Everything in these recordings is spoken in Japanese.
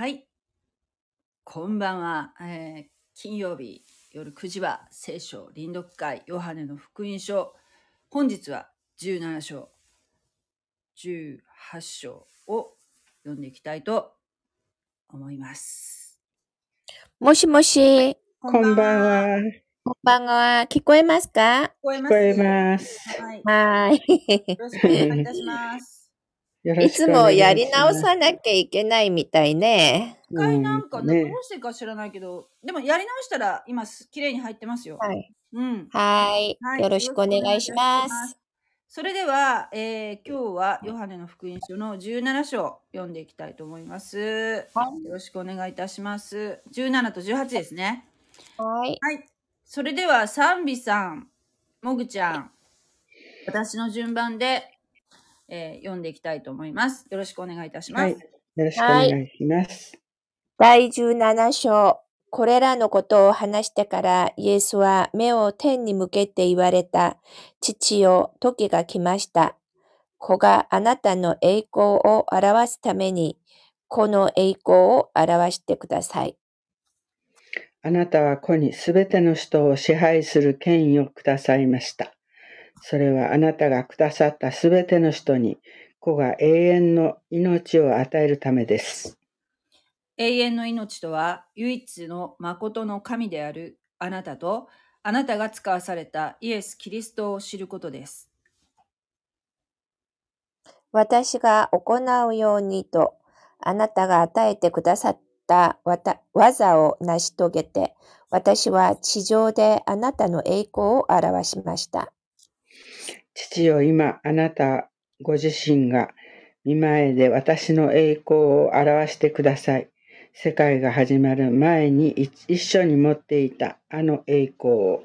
はい。こんばんは。えー金曜日夜9時は聖書臨読会ヨハネの福音書。本日は17章、18章を読んでいきたいと思います。もしもし、ここんばん。は。こんばんは。聞こえますか？聞こえます。はい。はーい。よろしくお願いいたします。いつもやり直さなきゃいけないみたいね。一回なんかうんね、ねどうしてか知らないけど、でもやり直したら今す綺麗に入ってますよ。はい。うん。はーいはいよろしくお願いします。それでは、えー今日はヨハネの福音書の17章読んでいきたいと思います。よろしくお願いいたします。17と18ですね。はい。はい。それでは、賛美さん、もぐちゃん、私の順番で、えー読んでいきたいと思います。よろしくお願いいたします。はいよろしくお願いします。第17章。これらのことを話してから、イエスは目を天に向けて言われた。父よ、時が来ました。子があなたの栄光を表すために、この栄光を表してください。あなたは子にすべての人を支配する権威をくださいました。それはあなたがくださったすべての人に子が永遠の命を与えるためです。永遠の命とは唯一の誠の神であるあなたとあなたが使わされたイエス・キリストを知ることです。私が行うようにと、あなたが与えてくださったわた技を成し遂げて、私は地上であなたの栄光を表しました。父よ今あなたご自身が見前で私の栄光を表してください。世界が始まる前に一緒に持っていたあの栄光を。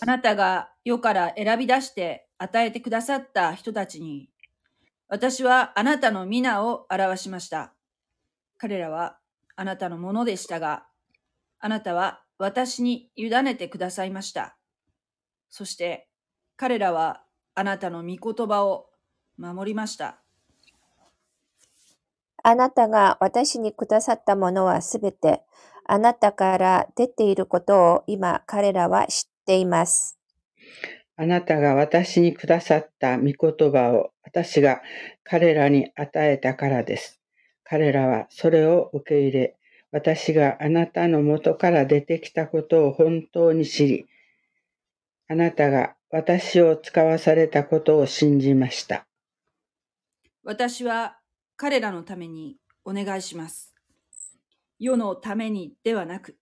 あなたが世から選び出して与えてくださった人たちに、私はあなたの皆を表しました。彼らはあなたのものでしたが、あなたは私に委ねてくださいました。そして彼らはあなたの御言葉を守りました。あなたが私にくださったものはすべて、あなたから出ていることを今彼らは知っています。あなたが私にくださった御言葉を私が彼らに与えたからです。彼らはそれを受け入れ、私があなたの元から出てきたことを本当に知り、あなたが私を使わされたことを信じました。私は彼らのためにお願いします。世のためにではなく、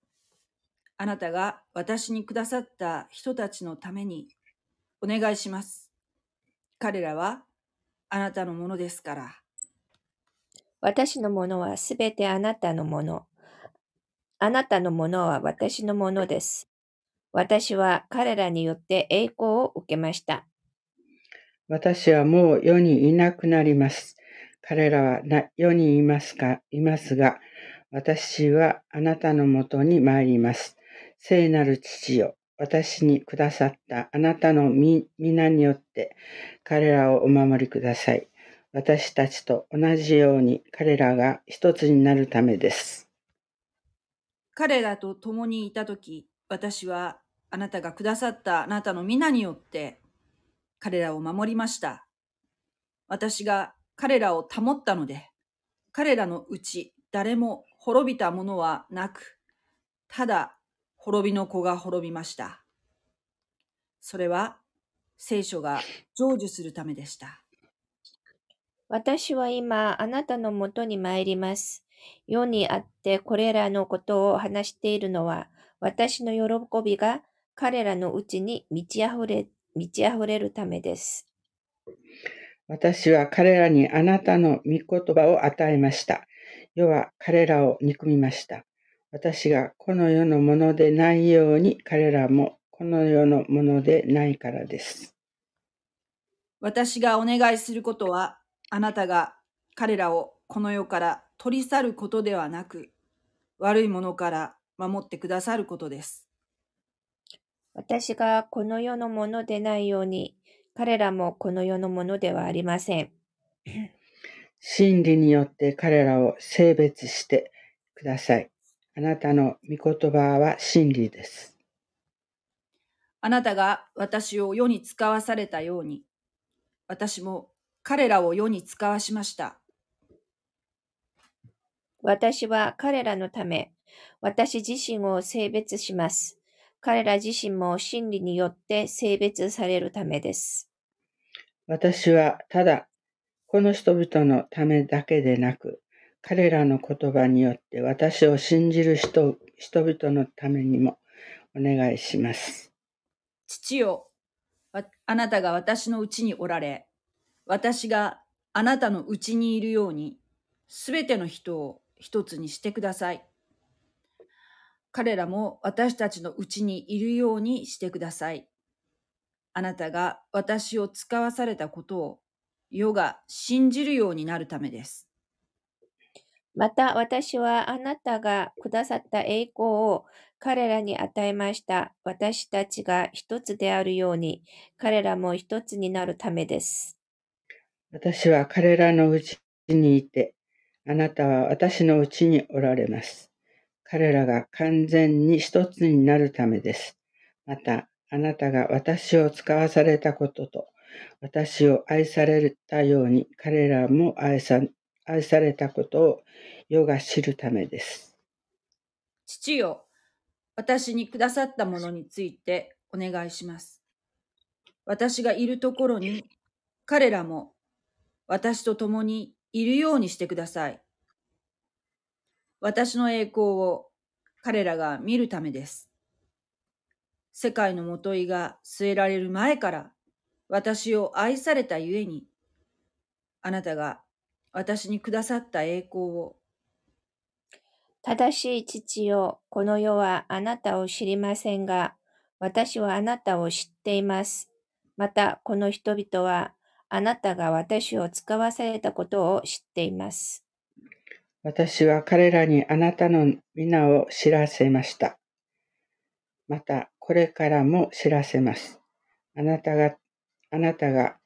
あなたが私にくださった人たちのためにお願いします。彼らはあなたのものですから。私のものはすべてあなたのもの。あなたのものは私のものです。私は彼らによって栄光を受けました。私はもう世にいなくなります。彼らはな世にいますか、いますが、私はあなたのもとに参ります。聖なる父よ、私にくださったあなたのみ皆によって彼らをお守りください。私たちと同じように彼らが一つになるためです。彼らと共にいたとき、私はあなたがくださったあなたの皆によって彼らを守りました。私が彼らを保ったので、彼らのうち誰も滅びたものはなく、ただ滅びの子が滅びました。それは聖書が成就するためでした。私は今あなたのもとに参ります。世にあってこれらのことを話しているのは、私の喜びが彼らのうちに満ち溢れ、満ち溢れるためです。私は彼らにあなたの御言葉を与えました。世は彼らを憎みました。私がこの世のものでないように彼らもこの世のものでないからです。私がお願いすることは、あなたが彼らをこの世から取り去ることではなく、悪いものから守ってくださることです。私がこの世のものでないように、彼らもこの世のものではありません。真理によって彼らを性別してください。あなたの御言葉は真理です。あなたが私を世に使わされたように、私も彼らを世に使わしました。私は彼らのため、私自身を性別します。彼ら自身も真理によって性別されるためです。私はただこの人々のためだけでなく、彼らの言葉によって私を信じる人人々のためにもお願いします。父よ、わあなたが私のうちにおられ、私があなたのうちにいるように、すべての人を一つにしてください。彼らも私たちのうちにいるようにしてください。あなたが私を使わされたことを世が信じるようになるためです。また私はあなたがくださった栄光を彼らに与えました。私たちが一つであるように、彼らも一つになるためです。私は彼らのうちにいて、あなたは私のうちにおられます。彼らが完全に一つになるためです。また、あなたが私を使わされたことと、私を愛されたように、彼らも愛さ愛されたことを世が知るためです。父よ、私にくださったものについてお願いします。私がいるところに彼らも私と共にいるようにしてください。私の栄光を彼らが見るためです。世界のもといが据えられる前から私を愛されたゆえに、あなたが私にくださった栄光を正しい父よ、この世はあなたを知りませんが、私はあなたを知っています。また、この人々はあなたが私を使わされたことを知っています。私は彼らにあなたの皆を知らせました。また、これからも知らせます。あなたが、あなたが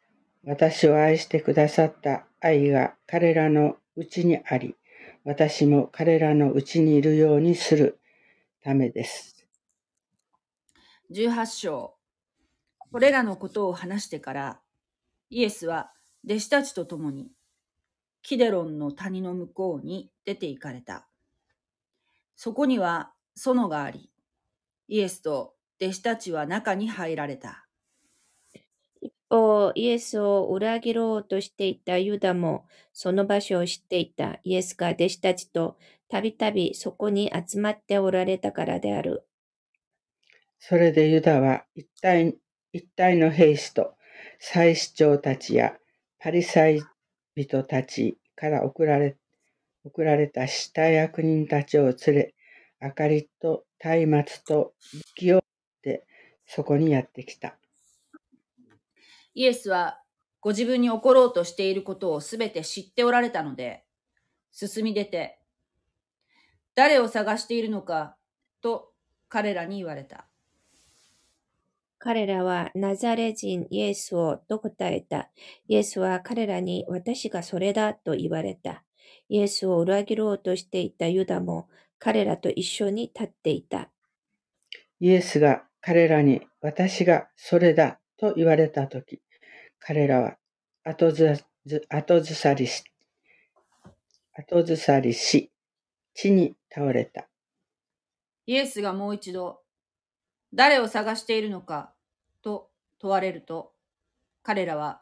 私を愛してくださった愛が彼らのうちにあり、私も彼らのうちにいるようにするためです。18章これらのことを話してからイエスは弟子たちと共にキデロンの谷の向こうに出て行かれた。そこには園があり、イエスと弟子たちは中に入られた。一方、イエスを裏切ろうとしていたユダもその場所を知っていた。イエスが弟子たちとたびたびそこに集まっておられたからである。それでユダは一体一体の兵士と祭司長たちやパリサイ人たちから送られ送られた下役人たちを連れ、明かりと松明と武器を持ってそこにやってきた。イエスはご自分に起ころうとしていることをすべて知っておられたので、進み出て、誰を探しているのかと彼らに言われた。彼らはナザレ人イエスをと答えた。イエスは彼らに私がそれだと言われた。イエスを裏切ろうとしていたユダも彼らと一緒に立っていた。イエスが彼らに私がそれだと言われたとき、彼らは後ず後ずさりし、後ずさりし、地に倒れた。イエスがもう一度、誰を探しているのかと問われると、彼らは、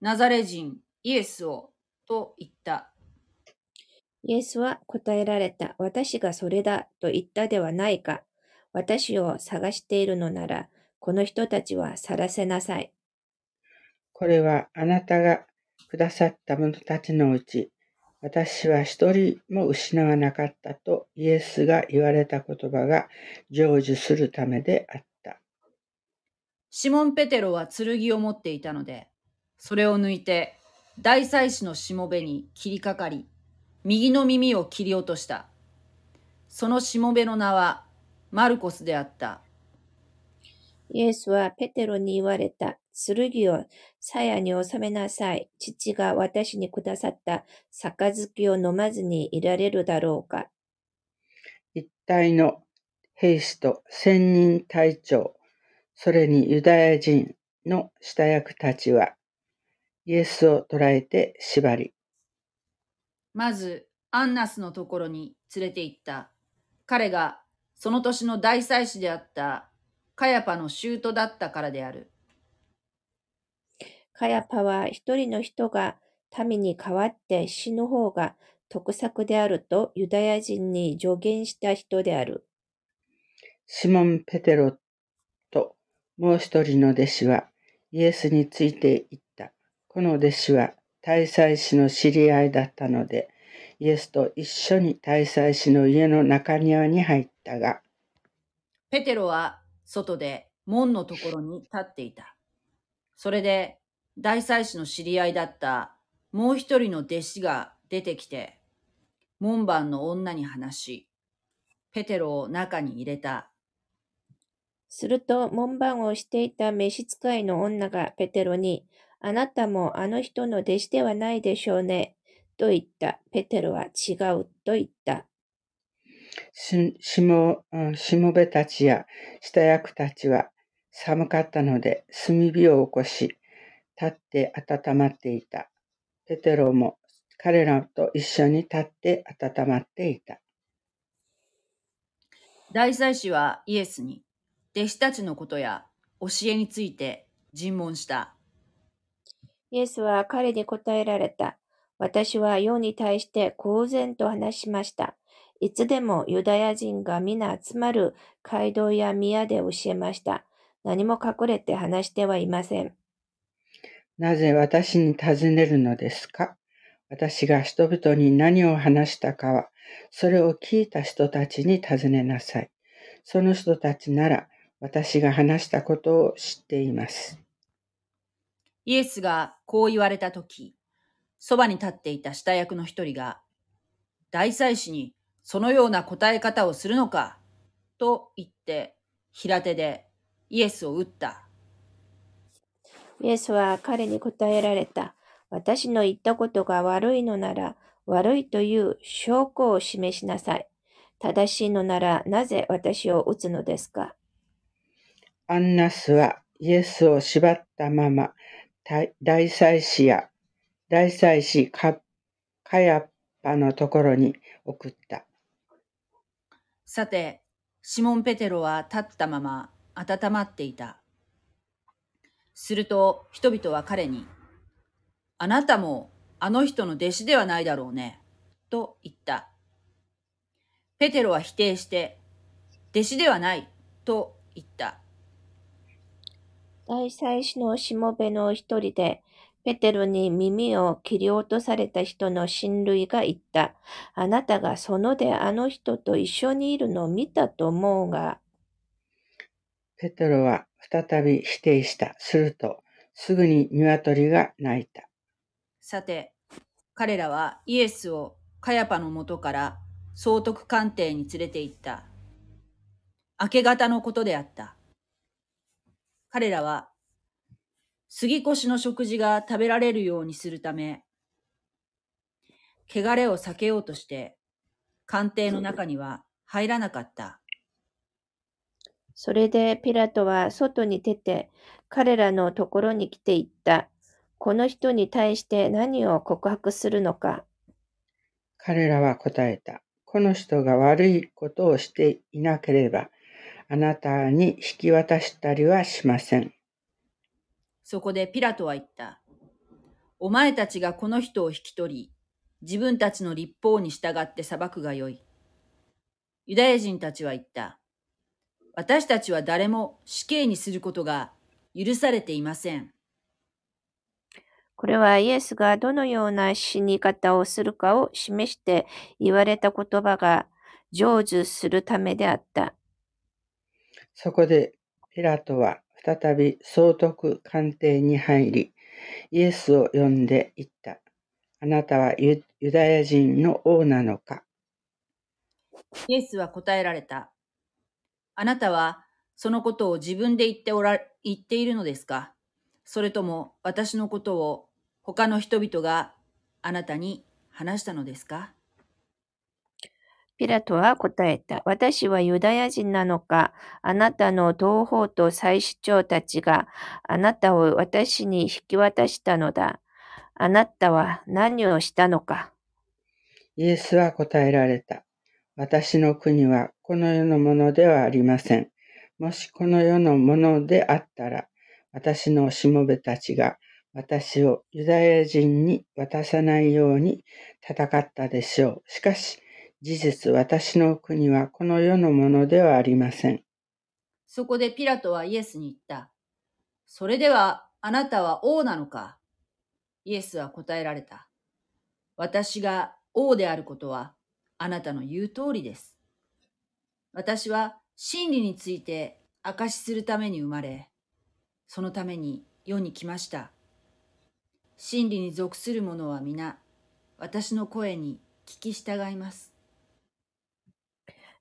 ナザレ人イエスをと言った。イエスは答えられた。私がそれだと言ったではないか。私を探しているのなら、この人たちは去らせなさい。これはあなたがくださった者たちのうち、私は一人も失わなかったとイエスが言われた言葉が成就するためであった。シモン・ペテロは剣を持っていたので、それを抜いて、大祭司のしもべに切りかかり、右の耳を切り落とした。そのしもべの名はマルコスであった。イエスはペテロに言われた。剣を鞘に収めなさい。父が私にくださった杯を飲まずにいられるだろうか。一体の兵士と千人隊長、それにユダヤ人の下役たちは、イエスを捕らえて縛り、まず、アンナスのところに連れて行った。彼がその年の大祭司であったカヤパの舅だったからである。カヤパは一人の人が民に代わって死ぬ方が得策であるとユダヤ人に助言した人である。シモン・ペテロともう一人の弟子はイエスについて行った。この弟子は大祭司の知り合いだったので、イエスと一緒に大祭司の家の中庭に入ったが、ペテロは外で門のところに立っていた。それで大祭司の知り合いだったもう一人の弟子が出てきて、門番の女に話し、ペテロを中に入れた。すると門番をしていた召使いの女がペテロに、あなたもあの人の弟子ではないでしょうね。と言った。ペテロは違うと言った。ししもうんしもべたちや下役たちは寒かったので炭火を起こし、立って温まっていた。ペテロも彼らと一緒に立って温まっていた。大祭司はイエスに弟子たちのことや教えについて尋問した。イエスは彼に答えられた。私は世に対して公然と話しました。いつでもユダヤ人が皆集まる街道や宮で教えました。何も隠れて話してはいません。なぜ私に尋ねるのですか？私が人々に何を話したかは、それを聞いた人たちに尋ねなさい。その人たちなら私が話したことを知っています。イエスがこう言われたとき、そばに立っていた下役の一人が、大祭司にそのような答え方をするのかと言って、平手でイエスを撃った。イエスは彼に答えられた。私の言ったことが悪いのなら、悪いという証拠を示しなさい。正しいのなら、なぜ私を撃つのですか？アンナスはイエスを縛ったまま大大祭司や大祭司カカヤッパのところに送った。さて、シモン・ペテロは立ったまま温まっていた。すると人々は彼に、あなたもあの人の弟子ではないだろうね、と言った。ペテロは否定して、弟子ではない、と言った。大祭司のしもべの一人で、ペテロに耳を切り落とされた人の親類が言った。あなたがそのであの人と一緒にいるのを見たと思うが、ペテロは再び否定した。すると、すぐに鶏が鳴いた。さて、彼らはイエスをカヤパのもとから総督官邸に連れて行った。明け方のことであった。彼らは杉越の食事が食べられるようにするため、汚れを避けようとして、官邸の中には入らなかった。それでピラトは外に出て、彼らのところに来て言った。この人に対して何を告白するのか。彼らは答えた。この人が悪いことをしていなければ、あなたに引き渡したりはしません。そこでピラトは言った。お前たちがこの人を引き取り、自分たちの立法に従って裁くがよい。ユダヤ人たちは言った。私たちは誰も死刑にすることが許されていません。これはイエスがどのような死に方をするかを示して言われた言葉が成就するためであった。そこでピラトは再び総督官邸に入り、イエスを呼んで言った。あなたはユユダヤ人の王なのか？イエスは答えられた。あなたはそのことを自分で言っておら、言っているのですか？それとも私のことを他の人々があなたに話したのですか？ピラトは答えた。私はユダヤ人なのかあなたの同胞と祭司長たちがあなたを私に引き渡したのだ。あなたは何をしたのかイエスは答えられた。私の国はこの世のものではありません。もしこの世のものであったら、私のしもべたちが私をユダヤ人に渡さないように戦ったでしょう。しかし、事実私の国はこの世のものではありません。そこでピラトはイエスに言った。それではあなたは王なのか？イエスは答えられた。私が王であることはあなたの言う通りです。私は真理について証しするために生まれ、そのために世に来ました。真理に属する者は皆、私の声に聞き従います。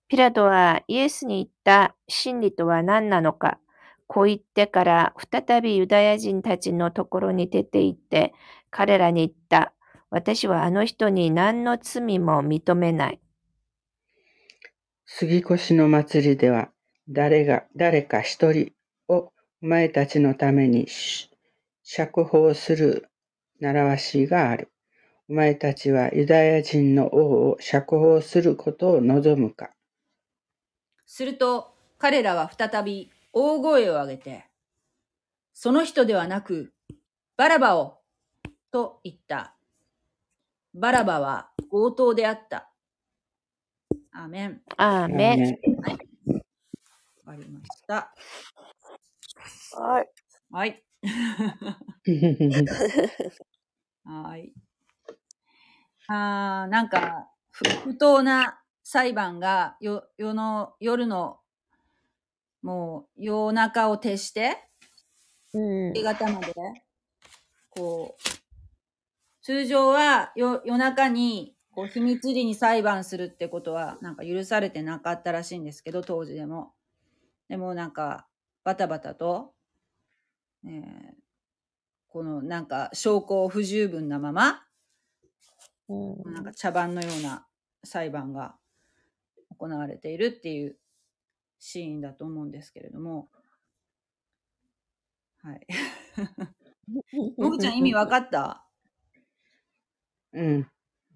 ピラトはイエスに言った真理とは何なのか。こう言ってから再びユダヤ人たちのところに出て行って彼らに言った。私はあの人に何の罪も認めない。杉越の祭りでは、誰が、誰か一人をお前たちのために釈放する習わしがある。お前たちはユダヤ人の王を釈放することを望むか。すると彼らは再び大声を上げて、その人ではなく、バラバを、と言った。バラバは強盗であった。アーメン。アーメン。ねわかりました。はい。はい。はい。あーなんか、ふ不当な裁判がよ夜の夜のもう夜中を徹してうん。明け方までこう通常はよ夜中にこう秘密裏に裁判するってことはなんか許されてなかったらしいんですけど当時でも。でもなんかバタバタと、えーこのなんか証拠不十分なままうん。なんか茶番のような裁判が行われているっていうシーンだと思うんですけれども。はい。もぐちゃん意味わかった？うん。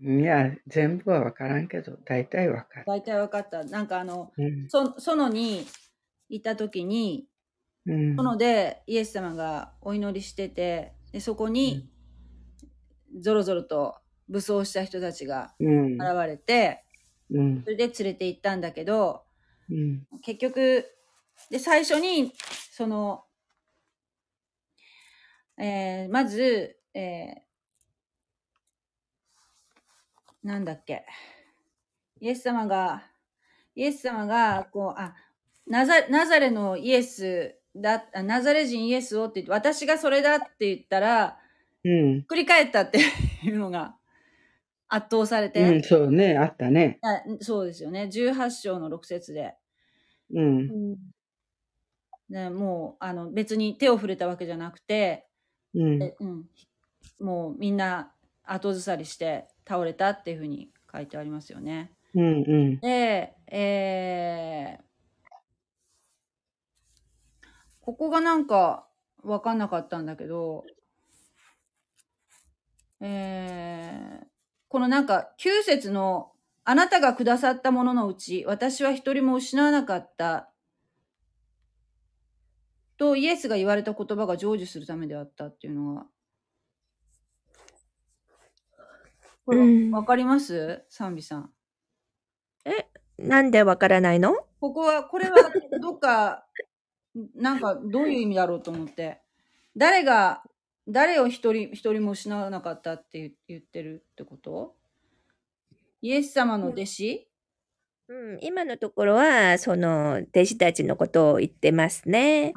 いや、全部はわからんけど、大体わかる。大体わかった。なんかあの、うん。そ園にいた時に、うん。園でイエス様がお祈りしてて、でそこにぞろぞろと武装した人たちがうん。現れて、うんそ。れで連れて行ったんだけど、うん。結局、で、最初に、その、えーまず、えーなんだっけ、イエス様が、イエス様が、こう、あ、ナザナザレのイエスだ、あナザレ人イエスをって言って、私がそれだって言ったら、うん。繰り返ったっていうのが圧倒されて、うん、そうね、あったね。あそうですよね、18章の6節で。うん。ね、もうあの別に手を触れたわけじゃなくて、うん。えうん、もうみんな後ずさりして倒れたっていうふうに書いてありますよね。うん。うん。で、えーここがなんか分かんなかったんだけど、えーこのなんか9節のあなたがくださったもののうち私は一人も失わなかったとイエスが言われた言葉が成就するためであったっていうのが、これうんわかります？賛美さん。なんでわからないの？ここは、これはどっか、なんかどういう意味だろうと思って。誰が、誰を一人、一人も失わなかったって言言ってるってこと？イエス様の弟子？うん、今のところは、その弟子たちのことを言ってますね。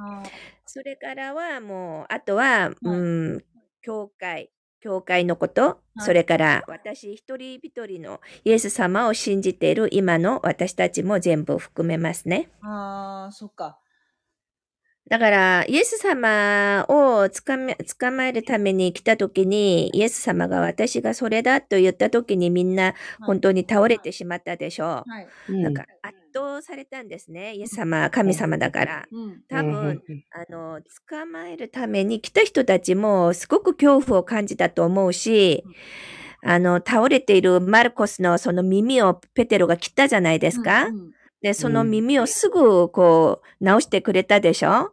それからはもう、あとは、うん、教会、教会のこと、い。それから私一人一人のイエス様を信じている今の私たちも全部含めますね。あー、そっか。だから、イエス様を捕め捕まえるために来た時に、イエス様が私がそれだと言った時にみんな本当に倒れてしまったでしょはい。う。うんなんか圧倒されたんですね。イエス様、神様だから。うん。多分、あの、捕まえるために来た人たちもすごく恐怖を感じたと思うし、あの、倒れているマルコスのその耳をペテロが切ったじゃないですか。うんうんで、その耳をすぐこう直してくれたでしょ？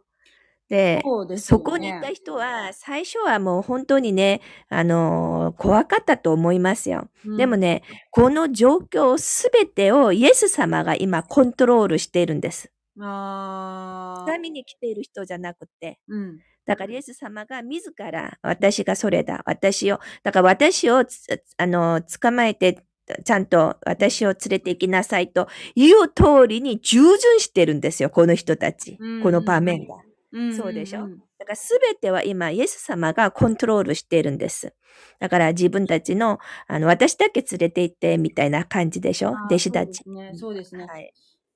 で、ねそこにいた人は最初はもう本当にね、あのー怖かったと思いますよ。うんでもね、この状況すべてをイエス様が今コントロールしているんです。あー見に来ている人じゃなくて。うん。だからイエス様が自ら私がそれだ、私を、だから私をつあの捕まえて、ちゃんと私を連れて行きなさいという通りに従順してるんですよ、この人たち。うんこの場面が。うんそうでしょ？だからすべては今、イエス様がコントロールしているんです。だから自分たちの、あの、私だけ連れて行ってみたいな感じでしょ？弟子たち。そうですね。そうですね。はい。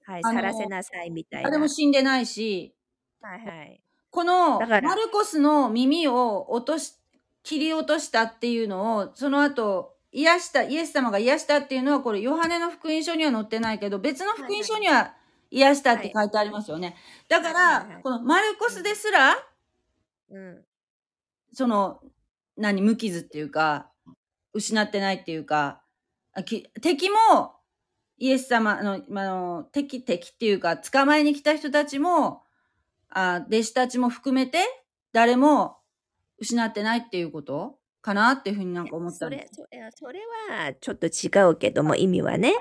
はい、あの去らせなさいみたいな。誰も死んでないし、はいはい。このマルコスの耳を落とし、切り落としたっていうのを、その後、癒した、イエス様が癒したっていうのは、これ、ヨハネの福音書には載ってないけど、別の福音書には癒したって書いてありますよね。だからこのマルコスですら、うん。その、何、無傷っていうか、失ってないっていうか、敵も、イエス様の、まあの、敵、敵っていうか、捕まえに来た人たちも、あ弟子たちも含めて、誰も失ってないっていうこと？かなっていうふうになんか思ったそ。れそれそれはちょっと違うけども意味はね、うん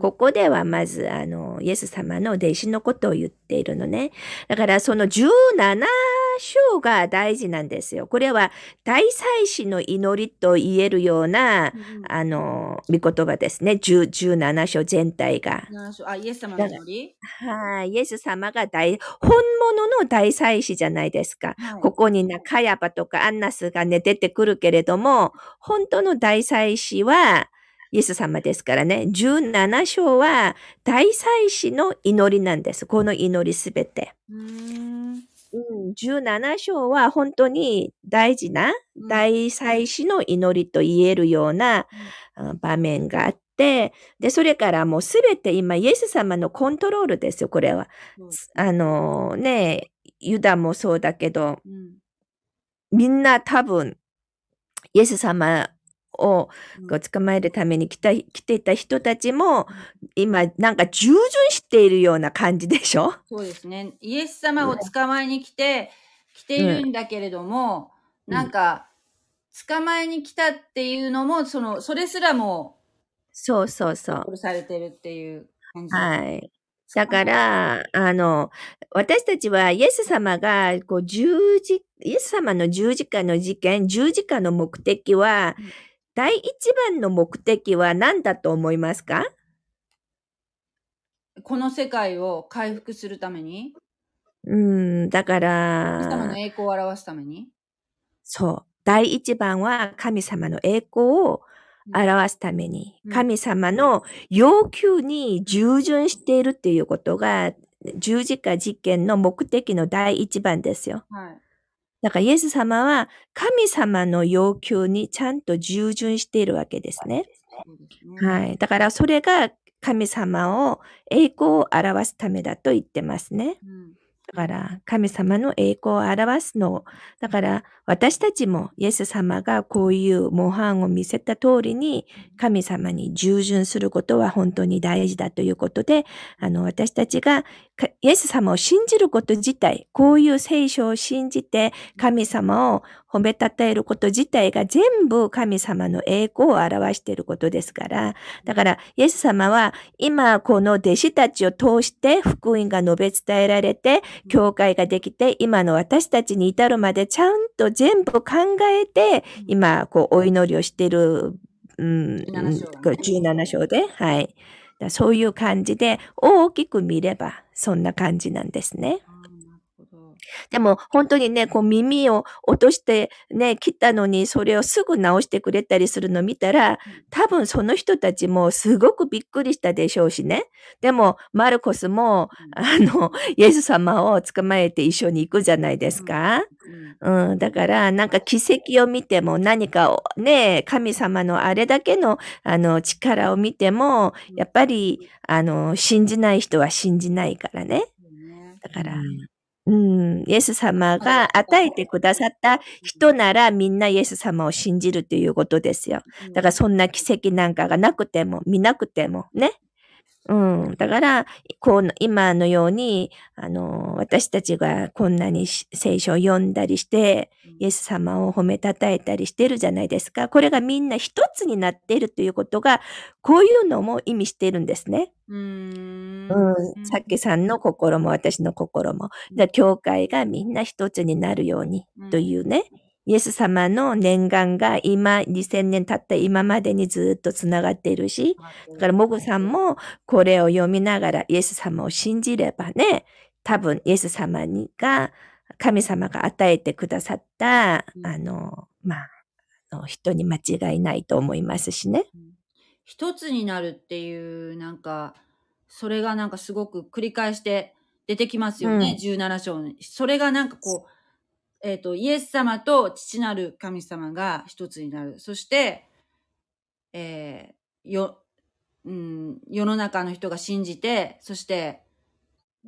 ここではまずあのイエス様の弟子のことを言っているのね。だからその17章が大事なんですよ。これは大祭司の祈りと言えるようなうんあの御言葉ですね。10 17章全体が。七章あ、イエス様の祈り？はい、イエス様が大本物の大祭司じゃないですか。はいここにな、カヤパとかアンナスがね、出てくるけれども、本当の大祭司は、イエス様ですからね、17章は大祭司の祈りなんです。この祈りすべて。うーん。うん、17章は本当に大事なうん。大祭司の祈りと言えるようなあ場面があって、で、それからもうすべて今イエス様のコントロールですよ、これは。そうあのね、ユダもそうだけど、うん。みんな多分、イエス様をうんこう捕まえるために来た来ていた人たちも、今なんか従順しているような感じでしょ？そうですね。イエス様を捕まえに来て、来ているんだけれども、うんなんか、捕まえに来たっていうのも、その、それすらもそうそうそう。殺されてるっていう感じ。はい。だから、あの、私たちはイエス様がこう十字、イエス様の十字架の事件、十字架の目的は、うん第一番の目的は何だと思いますか？この世界を回復するために、うん、だかイエス様のら、栄光を表すために？そう。第一番は神様の栄光を表すために、うん神様の要求に従順しているっていうことが、十字架実験の目的の第一番ですよ。はい。だからイエス様は神様の要求にちゃんと従順しているわけですね。はい。だからそれが神様を栄光を表すためだと言ってますね。うんだから神様の栄光を表すの。だから私たちもイエス様がこういう模範を見せた通りに神様に従順することは本当に大事だということで、あの私たちがかイエス様を信じること自体、こういう聖書を信じて神様を褒めたたえること自体が全部神様の栄光を表していることですから、だからイエス様は今この弟子たちを通して福音が述べ伝えられて、教会ができて、今の私たちに至るまでちゃんと全部考えて、今こうお祈りをしている、うん、17章これ17章で、はい。そういう感じで大きく見ればそんな感じなんですね。でも本当にね、こう耳を落としてね、切ったのにそれをすぐ直してくれたりするのを見たら、多分その人たちもすごくびっくりしたでしょうしね。でも、マルコスも、あの、イエス様を捕まえて一緒に行くじゃないですか。うん、だから、なんか奇跡を見ても何かをね、神様のあれだけの、あの、力を見ても、やっぱり、あの、信じない人は信じないからね。だから、うん、イエス様が与えてくださった人ならみんなイエス様を信じるということですよ。だからそんな奇跡なんかがなくても、見なくてもね。うん。だから、こう、今のように、あの、私たちがこんなに聖書を読んだりして、イエス様を褒めたたえたりしてるじゃないですか。これがみんな一つになっているということが、こういうのも意味しているんですね。うん。うん。さっきさんの心も私の心も。だ教会がみんな一つになるようにというね。イエス様の念願が今、2000年経った今までにずっとつながっているし、だからモグさんもこれを読みながらイエス様を信じればね、多分イエス様にが、神様が与えてくださった、うんあの、まあ、あの人に間違いないと思いますしね。一つになるっていう、なんか、それがなんかすごく繰り返して出てきますよね、17章に。それがなんかこう、えっ、と、イエス様と父なる神様が一つになる。そして、えーよ、うん、世の中の人が信じて、そして、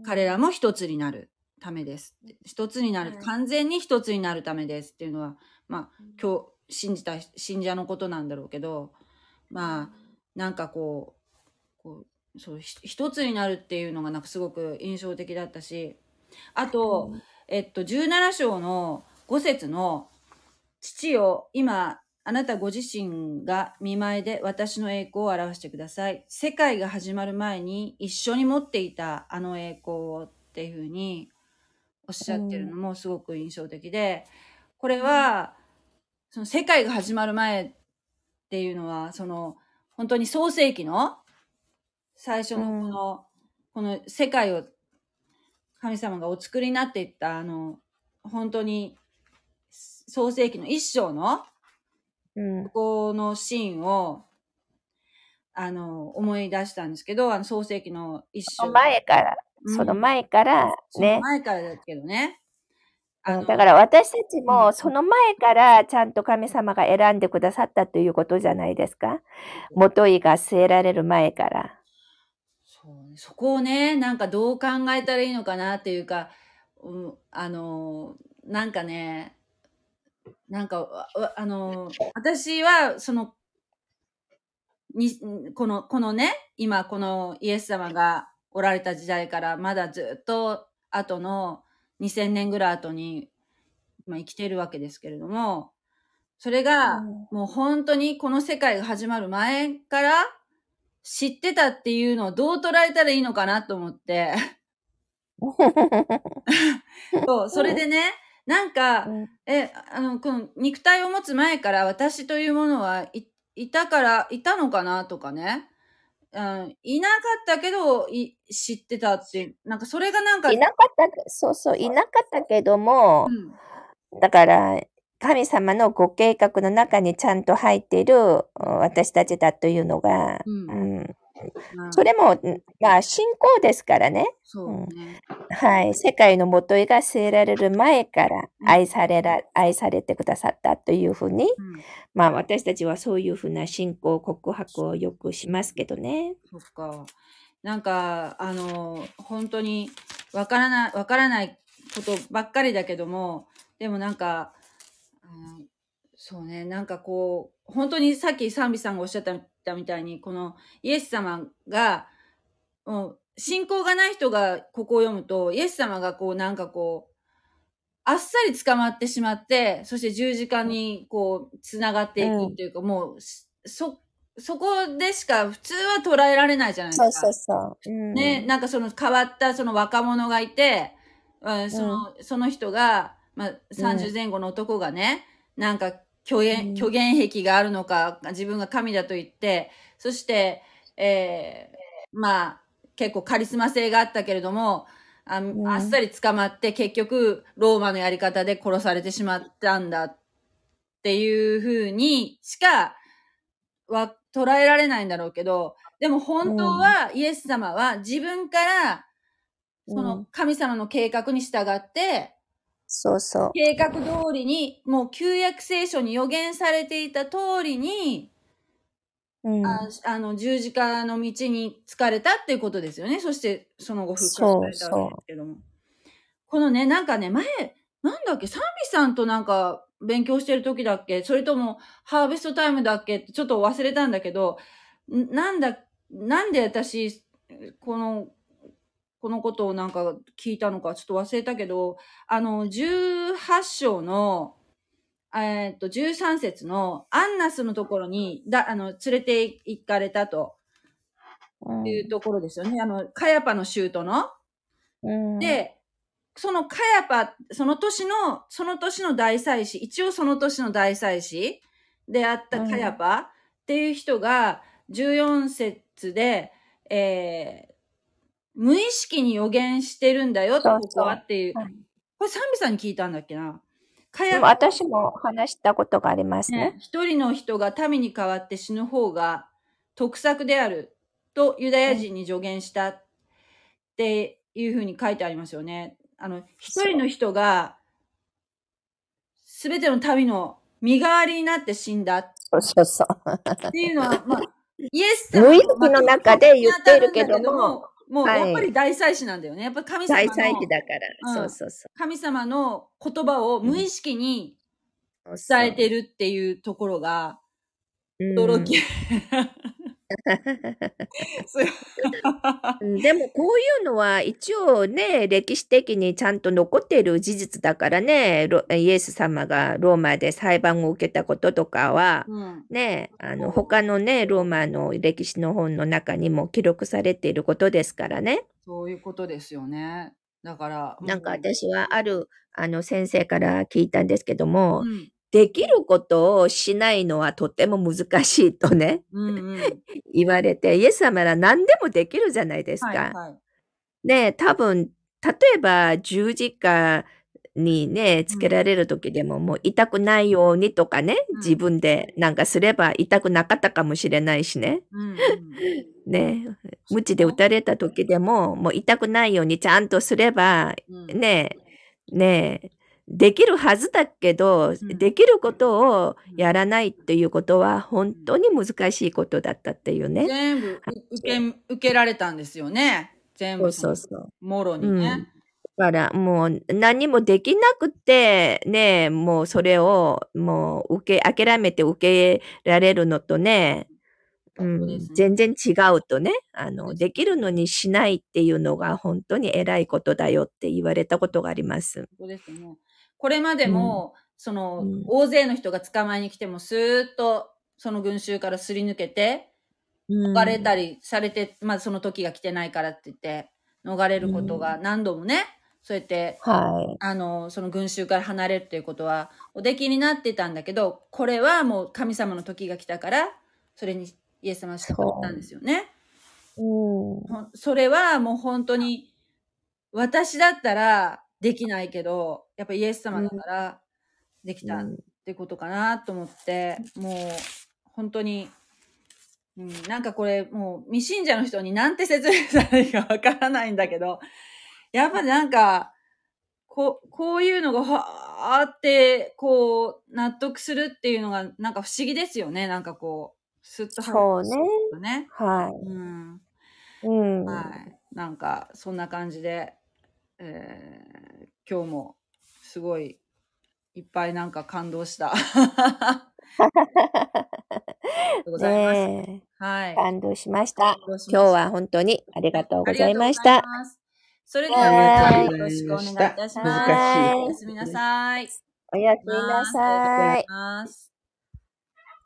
彼らも一つになるためです。一つになる、はい。完全に一つになるためです。っていうのは、まあ、今日信じた信者のことなんだろうけど、まあ、なんかこう、こうそうひ一つになるっていうのがなんかすごく印象的だったし、あと、えっと、17章の5節の、父よ、今、あなたご自身が見舞いで私の栄光を表してください。世界が始まる前に一緒に持っていたあの栄光をっていうふうにおっしゃってるのもすごく印象的で、これは、その世界が始まる前っていうのは、その、本当に創世紀の最初のこの、この世界を神様がお作りになっていった、あの、本当に創世紀の一章のうんここのシーンを、あの、思い出したんですけど、あの、創世紀の一章。前から、うんその前からそのね。前からだけどね。あのうんだから私たちうんもその前からちゃんと神様が選んでくださったということじゃないですか。元井が据えられる前から。そこをね、なんかどう考えたらいいのかなっていうか、うん、あの、なんかね、なんか、あの、私は、その、に、この、このね、今このイエス様がおられた時代からまだずっと後の2000年ぐらい後に、まあ、生きてるわけですけれども、それが、うん。もう本当にこの世界が始まる前から知ってたっていうのをどう捉えたらいいのかなと思って。そう、それでね、なんか、え、あの、この肉体を持つ前から私というものはい、いたから、いたのかなとかね。うん、いなかったけど、い、知ってたってなんかそれがなんか、いなかった、そうそう、いなかったけどもう、ん、だから、神様のご計画の中にちゃんと入っているうん私たちだというのが、うんうんまあそれも、うんまあ、信仰ですからね。そうね。はい。世界の元井が据えられる前からうん愛されら、愛されてくださったというふうに、うん、まあ私たちはそういうふうな信仰告白をよくしますけどね。そっか。なんか、あの、本当に、わからない、わからないことばっかりだけども、でもなんか、うんそうね、なんかこう、本当にさっき賛美さんがおっしゃったみたいに、このイエス様が、もう信仰がない人がここを読むと、イエス様がこうなんかこう、あっさり捕まってしまって、そして十字架にこう、つながっていくっていうか、もう、そ、そこでしか普通は捉えられないじゃないですか。そうそうそう。うん、ね、なんかその変わったその若者がいて、うん、その、その人が、まあ、30前後の男がね、なんか虚言、うん。虚言癖があるのか、自分が神だと言って、そして、えーまあ、結構カリスマ性があったけれども、あんあっさり捕まって結局ローマのやり方で殺されてしまったんだっていうふうにしかは捉えられないんだろうけど、でも本当はイエス様は自分からそうのん。神様の計画に従って、そうそう。計画通りに、もう旧約聖書に予言されていた通りに、うん。ああの、十字架の道に疲れたっていうことですよね。そして、その後復活されたわけですけども。このね、なんかね、前、なんだっけ、サンビさんとなんか勉強してる時だっけ？それとも、ハーベストタイムだっけ？ちょっと忘れたんだけど、んなんだ、なんで私、この、このことをなんか聞いたのかちょっと忘れたけど、あの、18章の、えーっと、13節のアンナスのところに、だ、あの、連れて行かれたとうんいうところですよね。あの、カヤパの州都の。うん、で、そのカヤパ、その年の、その年の大祭司、一応その年の大祭司であったカヤパっていう人が、14節で、えー無意識に予言してるんだよ、ここはっていう。はいこれ、サンビさんに聞いたんだっけな？カでヤパも私も話したことがありますねね。一人の人が民に代わって死ぬ方が得策であるとユダヤ人に助言したっていうふうに書いてありますよね。あの、一人の人がすべての民の身代わりになって死んだっそうそうそう。ていうのは、まあ、イエス様無意識の中で言っているけども、もうはいやっぱり大祭司なんだよね。やっぱり神様大の祭司だから、うんそうそうそ神様の言葉を無意識にう。伝えてるっていうところがうん驚き。そううんでもこういうのは一応ね、歴史的にちゃんと残っている事実だからね、ロイエス様がローマで裁判を受けたこととかは、うんね、あの他のね、ローマの歴史の本の中にも記録されていることですからね。そういうことですよね。だから、なんかう私はあるあの先生から聞いたんですけども、うん、できることをしないのはとても難しいとね、うん、うん。言われて、イエス様なら何でもできるじゃないですか。はい、はい。ね多分、例えば十字架にね、つけられる時でももう痛くないようにとかね、うん自分でなんかすれば痛くなかったかもしれないしね。うん、うん。ね、鞭で打たれた時でももう痛くないようにちゃんとすれば、うん、ね、ね、できるはずだけど、んできることをやらないっていうことは本当に難しいことだったっていうね。全部う受け、受けられたんですよね。全部、そうそう。もろにうんね。だからもう何もできなくて、ね、もうそれをもう受け、諦めて受けられるのとね、うん全然違うとね、あの、できるのにしないっていうのが本当に偉いことだよって言われたことがあります。そうですよね。これまでも、その、うん大勢の人が捕まえに来ても、スーッと、その群衆からすり抜けて、逃れたりされて、まあその時が来てないからって言って、逃れることが何度もね、そうやって、はい。あの、その群衆から離れるっていうことは、おできになってたんだけど、これはもう神様の時が来たから、それにイエス様は従ったんですよね。うん。ほんそれはもう本当に、私だったらできないけど、やっぱイエス様だからできたってことかなと思って、もう本当に、うん、なんかこれもう未信者の人になんて説明したらいいかわからないんだけど、やっぱなんか、こう、こういうのがはーって、こう、納得するっていうのがなんか不思議ですよね。なんかこう、スッとそうね。とね。はうん。い。うん。はい。なんか、そんな感じで、えー今日もすごいいっぱいなんか感動した。ありがとうございます。ねえはい。感動しました。今日は本当にありがとうございました。それでは、はいよろしくお願いいたします。おやすみなさい。おやすみなさい。